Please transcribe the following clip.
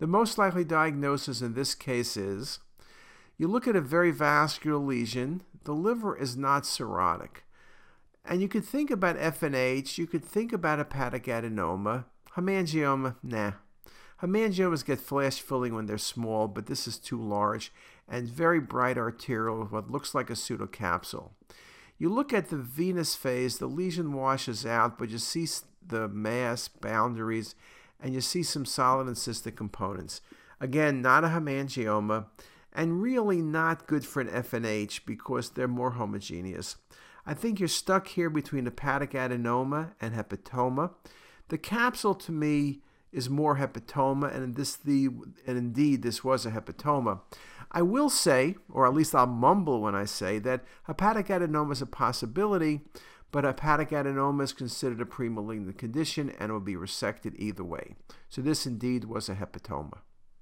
The most likely diagnosis in this case is you look at a very vascular lesion, the liver is not cirrhotic. And you could think about FNH, you could think about hepatic adenoma, hemangioma, nah. Hemangiomas get flash filling when they're small, but this is too large, and very bright arterial with what looks like a pseudocapsule. You look at the venous phase, the lesion washes out, but you see the mass boundaries, and you see some solid and cystic components. Again, not a hemangioma, and really not good for an FNH because they're more homogeneous. I think you're stuck here between hepatic adenoma and hepatoma. The capsule to me is more hepatoma, and this the and indeed this was a hepatoma. I will say, or at least I'll mumble when I say that hepatic adenoma is a possibility, but hepatic adenoma is considered a premalignant condition and will be resected either way. So this indeed was a hepatoma.